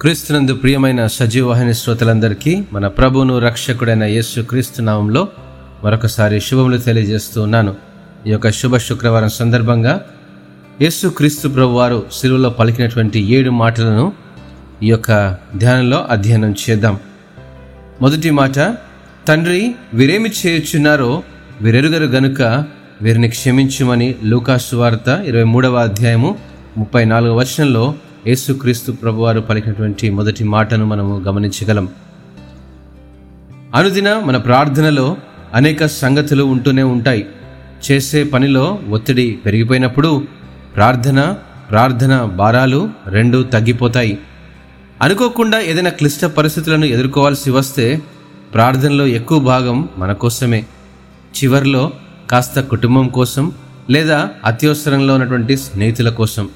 క్రీస్తునందు ప్రియమైన సజీవవాహిని శ్రోతలందరికీ మన ప్రభువును రక్షకుడైన యేసు క్రీస్తు నామంలో మరొకసారి శుభములు తెలియజేస్తూ ఉన్నాను. ఈ యొక్క శుభ శుక్రవారం సందర్భంగా యేసు క్రీస్తు ప్రభు వారు సిలువలో పలికినటువంటి ఏడు మాటలను ఈ యొక్క ధ్యానంలో అధ్యయనం చేద్దాం. మొదటి మాట తండ్రి వీరేమి చేయుచున్నారో వీరెరుగరు గనుక వీరిని క్షమించుమని లూకాసు వార్త ఇరవై మూడవ అధ్యాయము ముప్పై నాలుగవ వచనంలో యేసుక్రీస్తు ప్రభువారు పలికినటువంటి మొదటి మాటను మనము గమనించగలం. అనుదిన మన ప్రార్థనలో అనేక సంగతులు ఉంటూనే ఉంటాయి. చేసే పనిలో ఒత్తిడి పెరిగిపోయినప్పుడు ప్రార్థన ప్రార్థన భారాలు రెండు తగ్గిపోతాయి. అనుకోకుండా ఏదైనా క్లిష్ట పరిస్థితులను ఎదుర్కోవాల్సి వస్తే ప్రార్థనలో ఎక్కువ భాగం మన కోసమే. చివర్లో కాస్త కుటుంబం కోసం లేదా అత్యవసరంలో ఉన్నటువంటి స్నేహితుల కోసం.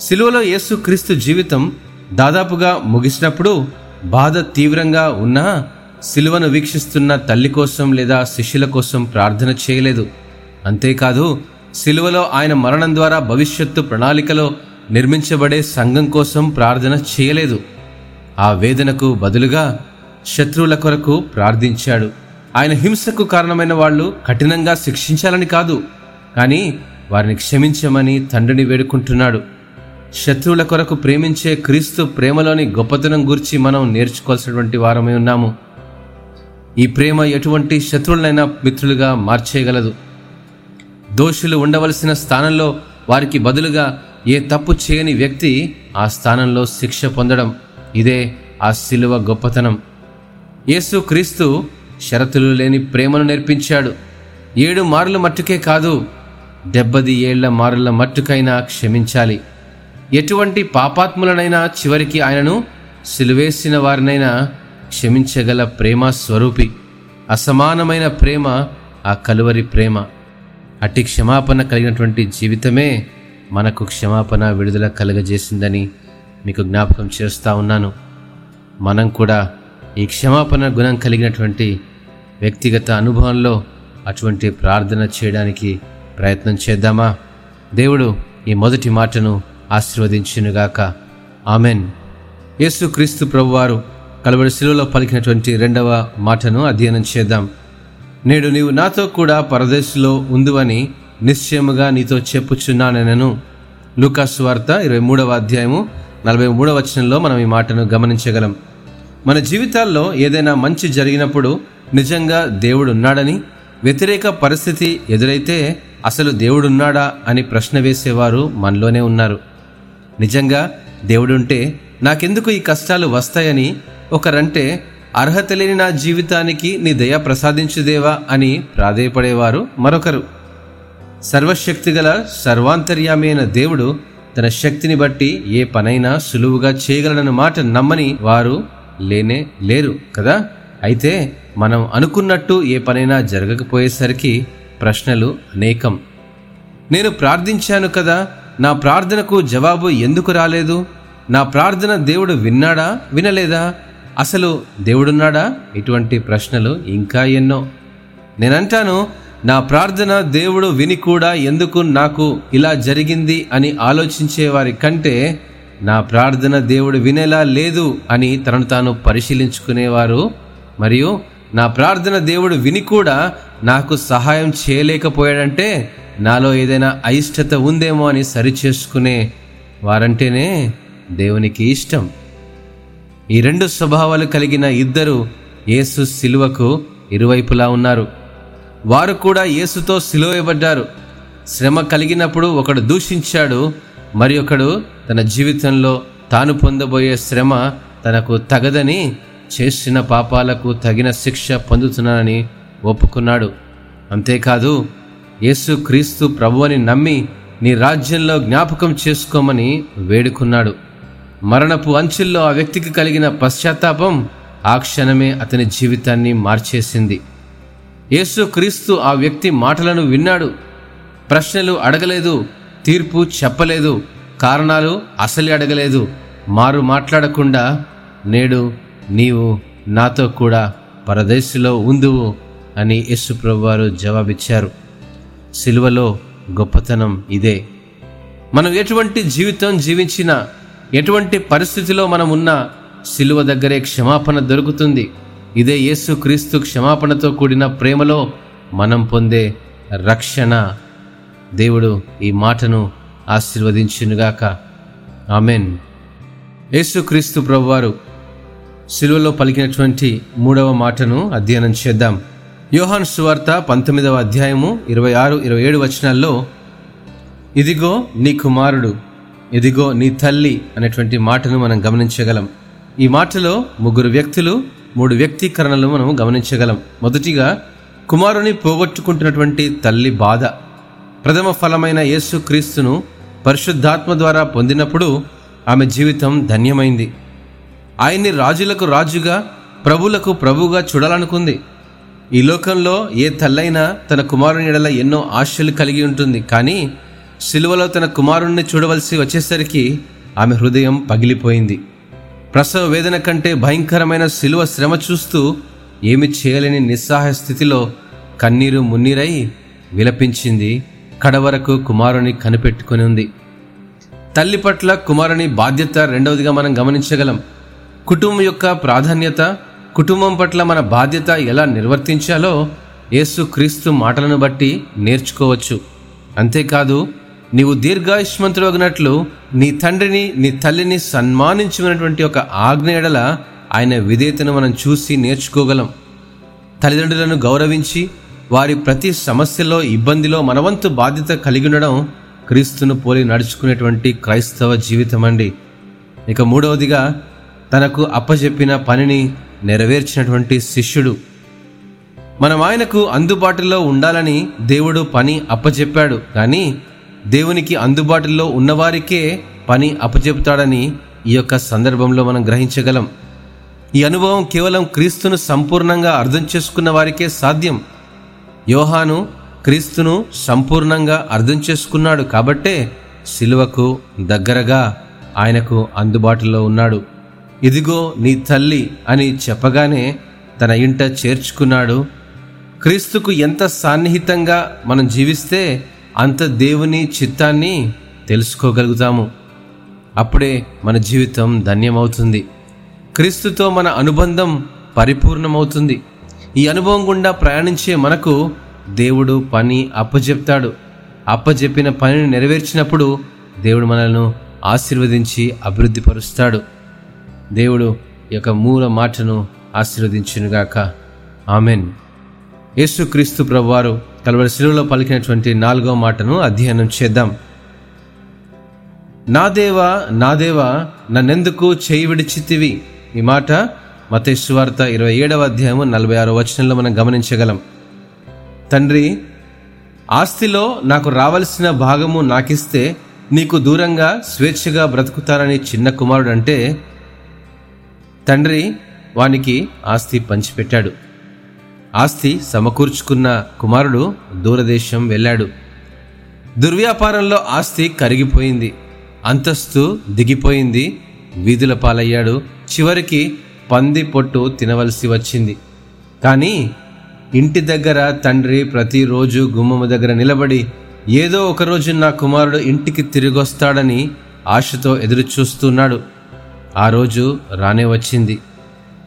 సిలువలో యేసు క్రీస్తు జీవితం దాదాపుగా ముగిసినప్పుడు బాధ తీవ్రంగా ఉన్నా సిలువను వీక్షిస్తున్న తల్లి కోసం లేదా శిష్యుల కోసం ప్రార్థన చేయలేదు. అంతేకాదు సిలువలో ఆయన మరణం ద్వారా భవిష్యత్తు ప్రణాళికలో నిర్మించబడే సంఘం కోసం ప్రార్థన చేయలేదు. ఆ వేదనకు బదులుగా శత్రువుల కొరకు ప్రార్థించాడు. ఆయన హింసకు కారణమైన వాళ్ళు కఠినంగా శిక్షించాలని కాదు కానీ వారిని క్షమించమని తండ్రిని వేడుకుంటున్నాడు. శత్రువుల కొరకు ప్రేమించే క్రీస్తు ప్రేమలోని గొప్పతనం గురించి మనం నేర్చుకోవాల్సినటువంటి వారమై ఉన్నాము. ఈ ప్రేమ ఎటువంటి శత్రువులనైనా మిత్రులుగా మార్చేయగలదు. దోషులు ఉండవలసిన స్థానంలో వారికి బదులుగా ఏ తప్పు చేయని వ్యక్తి ఆ స్థానంలో శిక్ష పొందడం. ఇదే ఆ శిలువ గొప్పతనం. యేసు క్రీస్తు షరతులు లేని ప్రేమను నేర్పించాడు. ఏడు మారుల మట్టుకే కాదు డెబ్బది ఏళ్ళ మారుల మట్టుకైనా క్షమించాలి. ఎటువంటి పాపాత్ములనైనా చివరికి ఆయనను సిలువేసిన వారినైనా క్షమించగల ప్రేమ స్వరూపి. అసమానమైన ప్రేమ ఆ కలువరి ప్రేమ. అట్టి క్షమాపణ కలిగినటువంటి జీవితమే మనకు క్షమాపణ విడుదల కలగజేసిందని మీకు జ్ఞాపకం చేస్తూ ఉన్నాను. మనం కూడా ఈ క్షమాపణ గుణం కలిగినటువంటి వ్యక్తిగత అనుభవంలో అటువంటి ప్రార్థన చేయడానికి ప్రయత్నం చేద్దామా? దేవుడు ఈ మొదటి మాటను ఆశీర్వదించునుగాక. ఆమెన్. యేసు క్రీస్తు ప్రభువారు కలవడి శిలువలో పలికినటువంటి రెండవ మాటను అధ్యయనం చేద్దాం. నేడు నీవు నాతో కూడా పరదేశంలో ఉందువని నిశ్చయముగా నీతో చెప్పుచున్నానెనను. లూకాస్ వార్త ఇరవై మూడవ అధ్యాయము నలభై మూడవ వచనంలో మనం ఈ మాటను గమనించగలం. మన జీవితాల్లో ఏదైనా మంచి జరిగినప్పుడు నిజంగా దేవుడు ఉన్నాడని వ్యతిరేక పరిస్థితి ఎదురైతే అసలు దేవుడున్నాడా అని ప్రశ్న వేసేవారు మనలోనే ఉన్నారు. నిజంగా దేవుడుంటే నాకెందుకు ఈ కష్టాలు వస్తాయని ఒకరంటే అర్హత లేని నా జీవితానికి నీ దయ ప్రసాదించుదేవా అని ప్రాధేయపడేవారు మరొకరు. సర్వశక్తిగల సర్వాంతర్యామైన దేవుడు తన శక్తిని బట్టి ఏ పనైనా సులువుగా చేయగలనన్న మాట నమ్మని వారు లేనే లేరు కదా? అయితే మనం అనుకున్నట్టు ఏ పనైనా జరగకపోయేసరికి ప్రశ్నలు అనేకం. నేను ప్రార్థించాను కదా నా ప్రార్థనకు జవాబు ఎందుకు రాలేదు? నా ప్రార్థన దేవుడు విన్నాడా? వినలేదా? అసలు దేవుడున్నాడా? ఇటువంటి ప్రశ్నలు ఇంకా ఎన్నో. నేనంటాను నా ప్రార్థన దేవుడు విని కూడా ఎందుకు నాకు ఇలా జరిగింది అని ఆలోచించే వారి కంటే నా ప్రార్థన దేవుడు వినేలా లేదు అని తనను తాను పరిశీలించుకునేవారు. మరియు నా ప్రార్థన దేవుడు విని కూడా నాకు సహాయం చేయలేకపోయాడంటే నాలో ఏదైనా అయిష్టత ఉందేమో అని సరిచేసుకునే వారంటేనే దేవునికి ఇష్టం. ఈ రెండు స్వభావాలు కలిగిన ఇద్దరు యేసు శిలువకు ఇరువైపులా ఉన్నారు. వారు కూడా యేసుతో సిలువేయబడ్డారు శ్రమ కలిగినప్పుడు ఒకడు దూషించాడు మరి ఒకడు తన జీవితంలో తాను పొందబోయే శ్రమ తనకు తగదని చేసిన పాపాలకు తగిన శిక్ష పొందుతున్నానని ఒప్పుకున్నాడు. అంతేకాదు యేసుక్రీస్తు ప్రభువని నమ్మి నీ రాజ్యంలో జ్ఞాపకం చేసుకోమని వేడుకున్నాడు. మరణపు అంచుల్లో ఆ వ్యక్తికి కలిగిన పశ్చాత్తాపం ఆ క్షణమే అతని జీవితాన్ని మార్చేసింది. యేసుక్రీస్తు ఆ వ్యక్తి మాటలను విన్నాడు. ప్రశ్నలు అడగలేదు తీర్పు చెప్పలేదు కారణాలు అసలు అడగలేదు. మారు మాట్లాడకుండా నేడు నీవు నాతో కూడా పరదేశంలో ఉందువు అని యేసు ప్రభువారు జవాబిచ్చారు. సిలువలో గొప్పతనం ఇదే. మనం ఎటువంటి జీవితం జీవించినా ఎటువంటి పరిస్థితిలో మనం ఉన్నా సిలువ దగ్గరే క్షమాపణ దొరుకుతుంది. ఇదే యేసు క్రీస్తు క్షమాపణతో కూడిన ప్రేమలో మనం పొందే రక్షణ. దేవుడు ఈ మాటను ఆశీర్వదించునుగాక. ఆమెన్. యేసుక్రీస్తు ప్రభువారు సిలువలో పలికినటువంటి మూడవ మాటను అధ్యయనం చేద్దాం. యోహాన్ సువార్త పంతొమ్మిదవ అధ్యాయము ఇరవై ఆరు ఇరవై ఏడు వచనాల్లో ఇదిగో నీ కుమారుడు ఇదిగో నీ తల్లి అనేటువంటి మాటను మనం గమనించగలం. ఈ మాటలో ముగ్గురు వ్యక్తులు మూడు వ్యక్తీకరణలు మనం గమనించగలం. మొదటిగా కుమారుని పోగొట్టుకుంటున్నటువంటి తల్లి బాధ. ప్రథమ ఫలమైన యేసు క్రీస్తును పరిశుద్ధాత్మ ద్వారా పొందినప్పుడు ఆమె జీవితం ధన్యమైంది. ఆయన్ని రాజులకు రాజుగా ప్రభులకు ప్రభుగా చూడాలనుకుంది. ఈ లోకంలో ఏ తల్లైనా తన కుమారుని ఎడల ఎన్నో ఆశలు కలిగి ఉంటుంది. కానీ సిలువలో తన కుమారుణ్ణి చూడవలసి వచ్చేసరికి ఆమె హృదయం పగిలిపోయింది. ప్రసవ వేదన కంటే భయంకరమైన సిలువ శ్రమ చూస్తూ ఏమి చేయలేని నిస్సహాయ స్థితిలో కన్నీరు మున్నీరై విలపించింది. కడవరకు కుమారుని కనిపెట్టుకుని ఉంది. తల్లి పట్ల కుమారుని బాధ్యత రెండవదిగా మనం గమనించగలం. కుటుంబం యొక్క ప్రాధాన్యత కుటుంబం పట్ల మన బాధ్యత ఎలా నిర్వర్తించాలో యేసు క్రీస్తు మాటలను బట్టి నేర్చుకోవచ్చు. అంతేకాదు నీవు దీర్ఘాయుష్మంతుడగినట్లు నీ తండ్రిని నీ తల్లిని సన్మానించుకున్నటువంటి ఒక ఆజ్ఞ ఎడల ఆయన విధేయతను మనం చూసి నేర్చుకోగలం. తల్లిదండ్రులను గౌరవించి వారి ప్రతి సమస్యలో ఇబ్బందిలో మనవంతు బాధ్యత కలిగి ఉండడం క్రీస్తును పోలి నడుచుకునేటువంటి క్రైస్తవ జీవితం అండి ఇక మూడవదిగా తనకు అప్పచెప్పిన పనిని నెరవేర్చినటువంటి శిష్యుడు. మనం ఆయనకు అందుబాటులో ఉండాలని దేవుడు పని అప్పచెప్పాడు. కానీ దేవునికి అందుబాటులో ఉన్నవారికే పని అప్పచెప్తాడని ఈ యొక్క సందర్భంలో మనం గ్రహించగలం. ఈ అనుభవం కేవలం క్రీస్తును సంపూర్ణంగా అర్థం చేసుకున్న వారికే సాధ్యం. యోహాను క్రీస్తును సంపూర్ణంగా అర్థం చేసుకున్నాడు కాబట్టే సిలువకు దగ్గరగా ఆయనకు అందుబాటులో ఉన్నాడు. ఇదిగో నీ తల్లి అని చెప్పగానే తన ఇంట చేర్చుకున్నాడు. క్రీస్తుకు ఎంత సాన్నిహితంగా మనం జీవిస్తే అంత దేవుని చిత్తాన్ని తెలుసుకోగలుగుతాము. అప్పుడే మన జీవితం ధన్యమవుతుంది. క్రీస్తుతో మన అనుబంధం పరిపూర్ణమవుతుంది. ఈ అనుభవం గుండా ప్రయాణించే మనకు దేవుడు పని అప్పజెప్తాడు. అప్పజెప్పిన పనిని నెరవేర్చినప్పుడు దేవుడు మనల్ని ఆశీర్వదించి అభివృద్ధి పరుస్తాడు దేవుడు ఈ యొక్క మూల మాటను ఆశీర్వదించునుగాక. ఆమెన్. యేసుక్రీస్తు ప్రభువారు కలవరి శిలువలో పలికినటువంటి నాలుగో మాటను అధ్యయనం చేద్దాం. నా దేవా నా దేవా నన్నెందుకు చేయి విడిచితివి? ఈ మాట మతేశ్వార్త ఇరవై ఏడవ అధ్యాయము నలభై ఆరో వచనంలో మనం గమనించగలం. తండ్రి ఆస్తిలో నాకు రావలసిన భాగము నాకిస్తే నీకు దూరంగా స్వేచ్ఛగా బ్రతుకుతానని చిన్న కుమారుడు అంటే తండ్రి వానికి ఆస్తి పంచిపెట్టాడు. ఆస్తి సమకూర్చుకున్న కుమారుడు దూరదేశం వెళ్ళాడు. దుర్వ్యాపారంలో ఆస్తి కరిగిపోయింది. అంతస్తు దిగిపోయింది. వీధుల పాలయ్యాడు. చివరికి పంది పొట్టు తినవలసి వచ్చింది. కానీ ఇంటి దగ్గర తండ్రి ప్రతిరోజు గుమ్మము దగ్గర నిలబడి ఏదో ఒకరోజు నా కుమారుడు ఇంటికి తిరిగొస్తాడని ఆశతో ఎదురు చూస్తున్నాడు ఆ రోజు రానే వచ్చింది.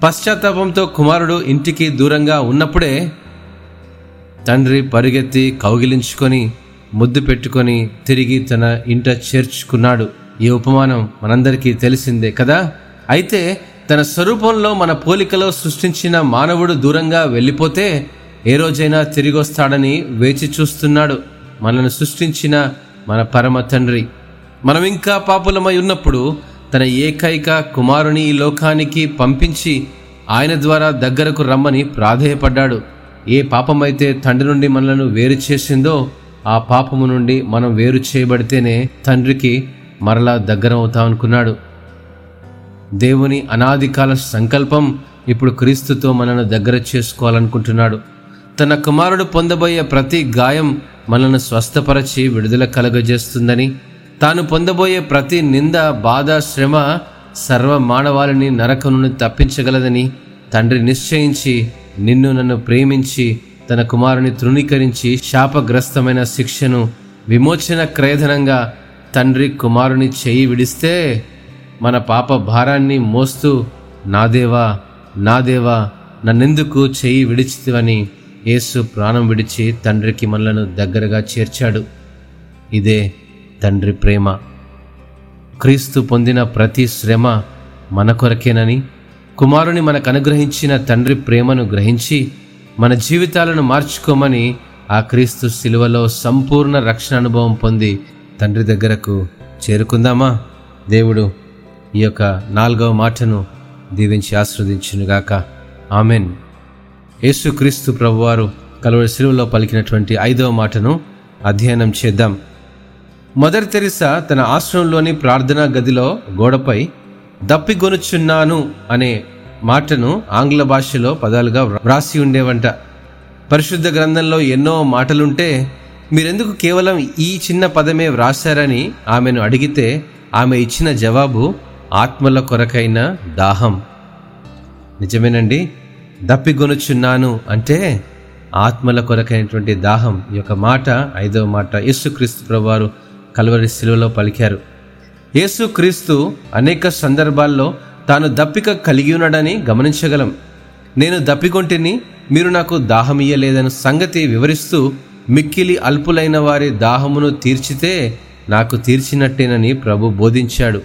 పశ్చాత్తాపంతో కుమారుడు ఇంటికి దూరంగా ఉన్నప్పుడే తండ్రి పరిగెత్తి కౌగిలించుకొని ముద్దు పెట్టుకొని తిరిగి తన ఇంట చేర్చుకున్నాడు. ఈ ఉపమానం మనందరికీ తెలిసిందే కదా? అయితే తన స్వరూపంలో మన పోలికలో సృష్టించిన మానవుడు దూరంగా వెళ్ళిపోతే ఏ రోజైనా తిరిగి వస్తాడని వేచి చూస్తున్నాడు మనల్ని సృష్టించిన మన పరమ తండ్రి. మనం ఇంకా పాపులమై ఉన్నప్పుడు తన ఏకైక కుమారుని ఈ లోకానికి పంపించి ఆయన ద్వారా దగ్గరకు రమ్మని ప్రాధేయపడ్డాడు. ఏ పాపమైతే తండ్రి నుండి మనలను వేరు చేసిందో ఆ పాపము నుండి మనం వేరు చేయబడితేనే తండ్రికి మరలా దగ్గర అవుతాం అనుకున్నాడు. దేవుని అనాదికాల సంకల్పం ఇప్పుడు క్రీస్తుతో మనను దగ్గర చేసుకోవాలనుకుంటున్నాడు. తన కుమారుడు పొందబోయే ప్రతి గాయం మనల్ని స్వస్థపరచి విడుదల కలగజేస్తుందని తాను పొందబోయే ప్రతి నింద బాధ శ్రమ సర్వ మానవాళిని నరకం నుండి తప్పించగలదని తండ్రి నిశ్చయించి నిన్ను నన్ను ప్రేమించి తన కుమారుని తృణీకరించి శాపగ్రస్తమైన శిక్షను విమోచన క్రయధనంగా తండ్రి కుమారుని చేయి విడిస్తే మన పాప భారాన్ని మోస్తూ నాదేవా నాదేవా నన్నెందుకు చెయ్యి విడిచితివని? యేసు ప్రాణం విడిచి తండ్రికి మనలను దగ్గరగా చేర్చాడు. ఇదే తండ్రి ప్రేమ. క్రీస్తు పొందిన ప్రతి శ్రమ మన కొరకేనని కుమారుని మనకు అనుగ్రహించిన తండ్రి ప్రేమను గ్రహించి మన జీవితాలను మార్చుకోమని ఆ క్రీస్తు శిలువలో సంపూర్ణ రక్షణ అనుభవం పొంది తండ్రి దగ్గరకు చేరుకుందామా? దేవుడు ఈ యొక్క నాలుగవ మాటను దీవించి ఆస్వాదించునుగాక ఆమెన్. యేసుక్రీస్తు ప్రభువారు కలువరి శిలువలో పలికినటువంటి ఐదవ మాటను అధ్యయనం చేద్దాం. మదర్ తెరిసా తన ఆశ్రమంలోని ప్రార్థనా గదిలో గోడపై దప్పిగొనుచున్నాను అనే మాటను ఆంగ్ల భాషలో పదాలుగా వ్రాసి ఉండేవంట. పరిశుద్ధ గ్రంథంలో ఎన్నో మాటలుంటే మీరెందుకు కేవలం ఈ చిన్న పదమే వ్రాశారని ఆమెను అడిగితే ఆమె ఇచ్చిన జవాబు ఆత్మల కొరకైన దాహం. నిజమేనండి దప్పిగొనుచున్నాను అంటే ఆత్మల కొరకైనటువంటి దాహం. ఈ యొక్క మాట ఐదవ మాట యేసుక్రీస్తు ప్రభువారు కలువరి శిలువలో పలికారు. యేసుక్రీస్తు అనేక సందర్భాల్లో తాను దప్పిక కలిగి ఉన్నాడని గమనించగలం. నేను దప్పికొంటిని మీరు నాకు దాహమియ్యలేదని సంగతి వివరిస్తూ మిక్కిలి అల్పులైన వారి దాహమును తీర్చితే నాకు తీర్చినట్టేనని ప్రభు బోధించాడు.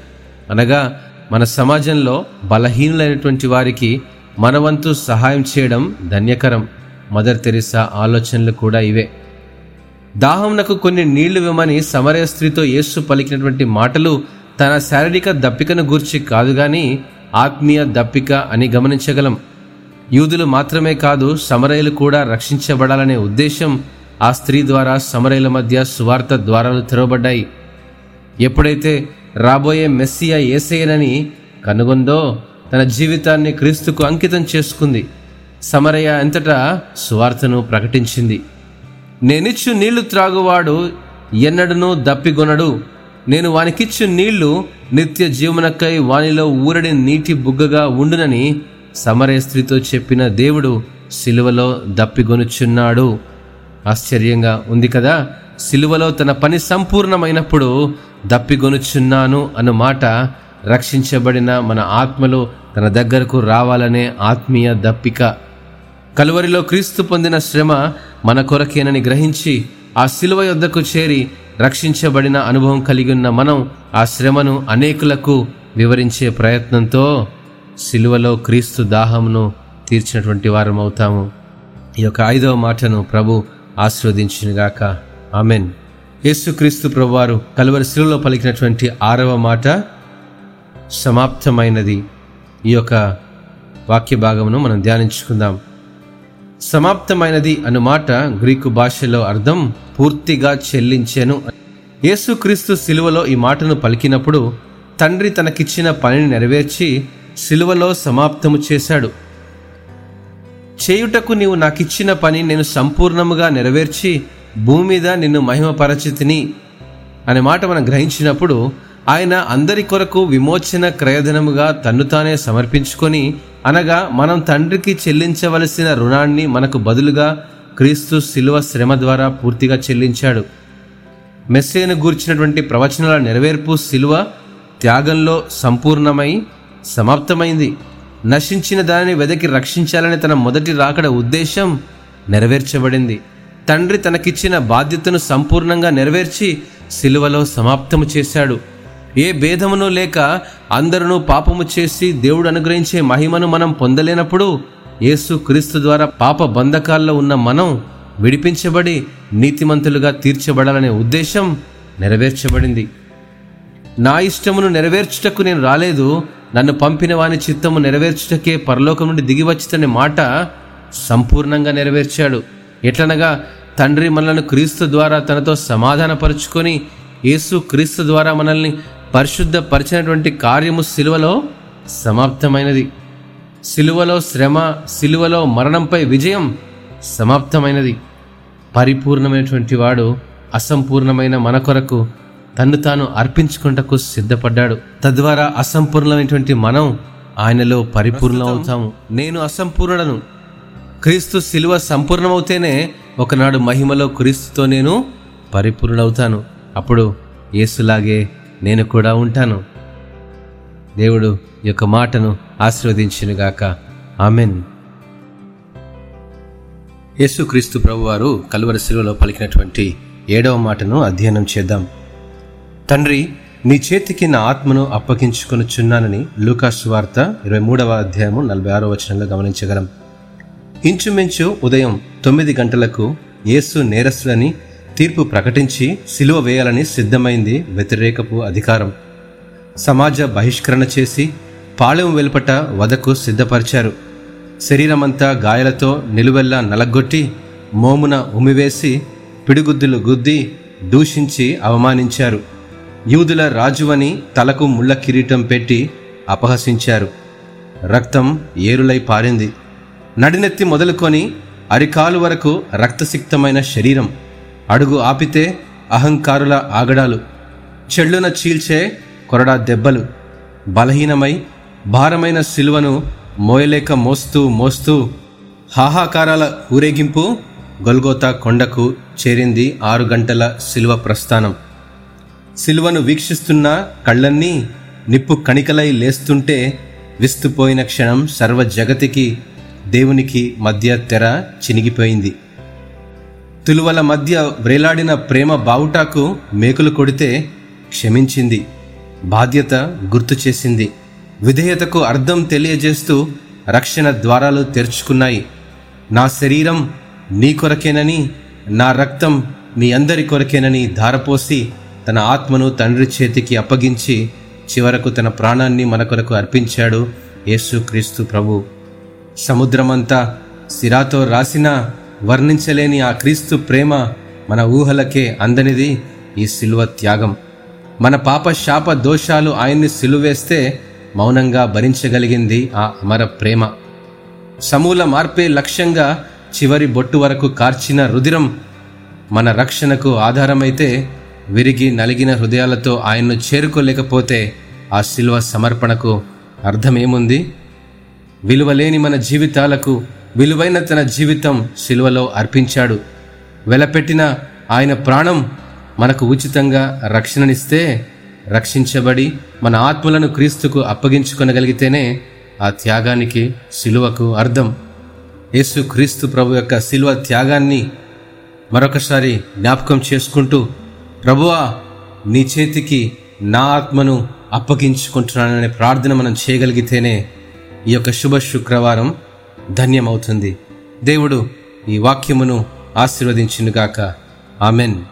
అనగా మన సమాజంలో బలహీనులైనటువంటి వారికి మనవంతు సహాయం చేయడం ధన్యకరం. మదర్ తెరిసా ఆలోచనలు కూడా ఇవే. దాహంనకు కొన్ని నీళ్ళు ఇవ్వమని సమరయ స్త్రీతో యేసు పలికినటువంటి మాటలు తన శారీరక దప్పికను గూర్చి కాదు గాని ఆత్మీయ దప్పిక అని గమనించగలం. యూదులు మాత్రమే కాదు సమరయులు కూడా రక్షించబడాలనే ఉద్దేశం ఆ స్త్రీ ద్వారా సమరయుల మధ్య సువార్త ద్వారాలు తెరవబడ్డాయి. ఎప్పుడైతే రాబోయే మెస్సియా ఏసయ్యనని కనుగొందో తన జీవితాన్ని క్రీస్తుకు అంకితం చేసుకుంది. సమరయ అంతటా సువార్తను ప్రకటించింది. నేనిచ్చు నీళ్ళు త్రాగువాడు ఎన్నడనూ దప్పిగొనడు నేను వానికిచ్చు నీళ్ళు నిత్య జీవనకై వానిలో ఊరడి నీటి బుగ్గగా ఉండునని సమరయ స్త్రీతో చెప్పిన దేవుడు సిలువలో దప్పిగొనుచున్నాడు ఆశ్చర్యంగా ఉంది కదా సిలువలో తన పని సంపూర్ణమైనప్పుడు దప్పిగొనుచున్నాను అన్న మాట రక్షించబడిన మన ఆత్మలు తన దగ్గరకు రావాలనే ఆత్మీయ దప్పిక. కలువరిలో క్రీస్తు పొందిన శ్రమ మన కొరకేనని గ్రహించి ఆ శిలువ యొద్దకు చేరి రక్షించబడిన అనుభవం కలిగి ఉన్న మనం ఆ శ్రమను అనేకులకు వివరించే ప్రయత్నంతో శిలువలో క్రీస్తు దాహమును తీర్చినటువంటి వారం అవుతాము ఈ యొక్క ఐదవ మాటను ప్రభు ఆశీర్వదించినగాక. ఆమెన్. యేసుక్రీస్తు ప్రభువారు కలువరి శిలువలో పలికినటువంటి ఆరవ మాట సమాప్తమైనది. ఈ యొక్క వాక్య భాగమును మనం ధ్యానించుకుందాం. సమాప్తమైనది అనుమాట గ్రీకు భాషలో అర్థం పూర్తిగా చెల్లించాను. యేసుక్రీస్తు శిలువలో ఈ మాటను పలికినప్పుడు తండ్రి తనకిచ్చిన పనిని నెరవేర్చి శిలువలో సమాప్తము చేశాడు. చేయుటకు నీవు నాకిచ్చిన పని నేను సంపూర్ణముగా నెరవేర్చి భూమి మీద నిన్ను మహిమపరచితిని అనే మాట మనం గ్రహించినప్పుడు ఆయన అందరి కొరకు విమోచన క్రయధనముగా తన్ను తానే సమర్పించుకొని అనగా మనం తండ్రికి చెల్లించవలసిన రుణాన్ని మనకు బదులుగా క్రీస్తు శిలువ శ్రమ ద్వారా పూర్తిగా చెల్లించాడు. మెస్సేను గూర్చినటువంటి ప్రవచనాల నెరవేర్పు శిలువ త్యాగంలో సంపూర్ణమై సమాప్తమైంది. నశించిన దానిని వెదకి రక్షించాలని తన మొదటి రాకడ ఉద్దేశం నెరవేర్చబడింది. తండ్రి తనకిచ్చిన బాధ్యతను సంపూర్ణంగా నెరవేర్చి శిలువలో సమాప్తము చేశాడు. ఏ భేదమును లేక అందరూ పాపము చేసి దేవుడు అనుగ్రహించే మహిమను మనం పొందలేనప్పుడు యేసు క్రీస్తు ద్వారా పాప బంధకాల్లో ఉన్న మనం విడిపించబడి నీతిమంతులుగా తీర్చబడాలనే ఉద్దేశం నెరవేర్చబడింది. నా ఇష్టమును నెరవేర్చుటకు నేను రాలేదు నన్ను పంపిన వాని చిత్తము నెరవేర్చుటకే పరలోకం నుండి దిగివచ్చుతనే మాట సంపూర్ణంగా నెరవేర్చాడు. ఎట్లనగా తండ్రి మనలను క్రీస్తు ద్వారా తనతో సమాధానపరుచుకొని యేసు క్రీస్తు ద్వారా మనల్ని పరిశుద్ధపరిచినటువంటి కార్యము సిలువలో సమాప్తమైనది. సిలువలో శ్రమ సిలువలో మరణంపై విజయం సమాప్తమైనది. పరిపూర్ణమైనటువంటి వాడు అసంపూర్ణమైన మన కొరకు తన్ను తాను అర్పించుకుంటకు సిద్ధపడ్డాడు. తద్వారా అసంపూర్ణమైనటువంటి మనం ఆయనలో పరిపూర్ణం అవుతాము. నేను అసంపూర్ణను క్రీస్తు శిలువ సంపూర్ణమవుతేనే ఒకనాడు మహిమలో క్రీస్తుతో నేను పరిపూర్ణవుతాను అప్పుడు యేసులాగే నేను కూడా ఉంటాను. దేవుడు యొక్క మాటను ఆశీర్వదించినగాక. ఆమెన్. యేసుక్రీస్తు ప్రభువారు కలువరి శిలువలో పలికినటువంటి ఏడవ మాటను అధ్యయనం చేద్దాం. తండ్రి నీ చేతికి నా ఆత్మను అప్పగించుకొనుచున్నానని లూకాసు వార్త ఇరవై మూడవ అధ్యాయము నలభై ఆరో వచనంలో గమనించగలం. ఇంచుమించు ఉదయం తొమ్మిది గంటలకు యేసు నేరస్తులని తీర్పు ప్రకటించి సిలువ వేయాలని సిద్ధమైంది వ్యతిరేకపు అధికారం. సమాజ బహిష్కరణ చేసి పాళెం వెలుపట వదకు సిద్ధపరిచారు. శరీరమంతా గాయాలతో నిలువెల్లా నలగొట్టి మోమున ఉమివేసి పిడిగుద్దులు గుద్ది దూషించి అవమానించారు. యూదుల రాజువని తలకు ముళ్ళ కిరీటం పెట్టి అపహసించారు. రక్తం ఏరులై పారింది. నడినెత్తి మొదలుకొని అరికాలు వరకు రక్తసిక్తమైన శరీరం అడుగు ఆపితే అహంకారుల ఆగడాలు చెళ్ళున చీల్చే కొరడా దెబ్బలు బలహీనమై భారమైన సిలువను మోయలేక మోస్తూ మోస్తూ హాహాకారాల ఊరేగింపు గొల్గోతా కొండకు చేరింది ఆరు గంటల సిలువ ప్రస్థానం. సిలువను వీక్షిస్తున్న కళ్ళన్నీ నిప్పు కణికలై లేస్తుంటే విస్తుపోయిన క్షణం సర్వ జగతికి దేవునికి మధ్య తెర చినిగిపోయింది. తులువల మధ్య వ్రేలాడిన ప్రేమ బావుటాకు మేకులు కొడితే క్షమించింది. బాధ్యత గుర్తు చేసింది. విధేయతకు అర్థం తెలియజేస్తూ రక్షణ ద్వారాలు తెరుచుకున్నాయి. నా శరీరం నీ కొరకేనని నా రక్తం మీ అందరి కొరకేనని ధారపోసి తన ఆత్మను తండ్రి చేతికి అప్పగించి చివరకు తన ప్రాణాన్ని మన కొరకు అర్పించాడు యేసుక్రీస్తు ప్రభు. సముద్రమంతా సిరాతో రాసిన వర్ణించలేని ఆ క్రీస్తు ప్రేమ మన ఊహలకే అందనిది ఈ సిలువ త్యాగం. మన పాప శాప దోషాలు ఆయన్ని సిలువేస్తే మౌనంగా భరించగలిగింది ఆ అమర ప్రేమ. సమూల మార్పే లక్ష్యంగా చివరి బొట్టు వరకు కార్చిన రుధిరం మన రక్షణకు ఆధారమైతే విరిగి నలిగిన హృదయాలతో ఆయన్ను చేరుకోలేకపోతే ఆ శిల్వ సమర్పణకు అర్థమేముంది? విలువలేని మన జీవితాలకు విలువైన తన జీవితం శిలువలో అర్పించాడు. వెలపెట్టిన ఆయన ప్రాణం మనకు ఉచితంగా రక్షణనిస్తే రక్షించబడి మన ఆత్మలను క్రీస్తుకు అప్పగించుకొనగలిగితేనే ఆ త్యాగానికి శిలువకు అర్థం. యేసు క్రీస్తు ప్రభు యొక్క శిలువ త్యాగాన్ని మరొకసారి జ్ఞాపకం చేసుకుంటూ ప్రభువా నీ చేతికి నా ఆత్మను అప్పగించుకుంటున్నాననే ప్రార్థన మనం చేయగలిగితేనే ఈ యొక్క శుభ శుక్రవారం ధన్యమవుతుంది. దేవుడు ఈ వాక్యమును ఆశీర్వదించినగాక. ఆమెన్.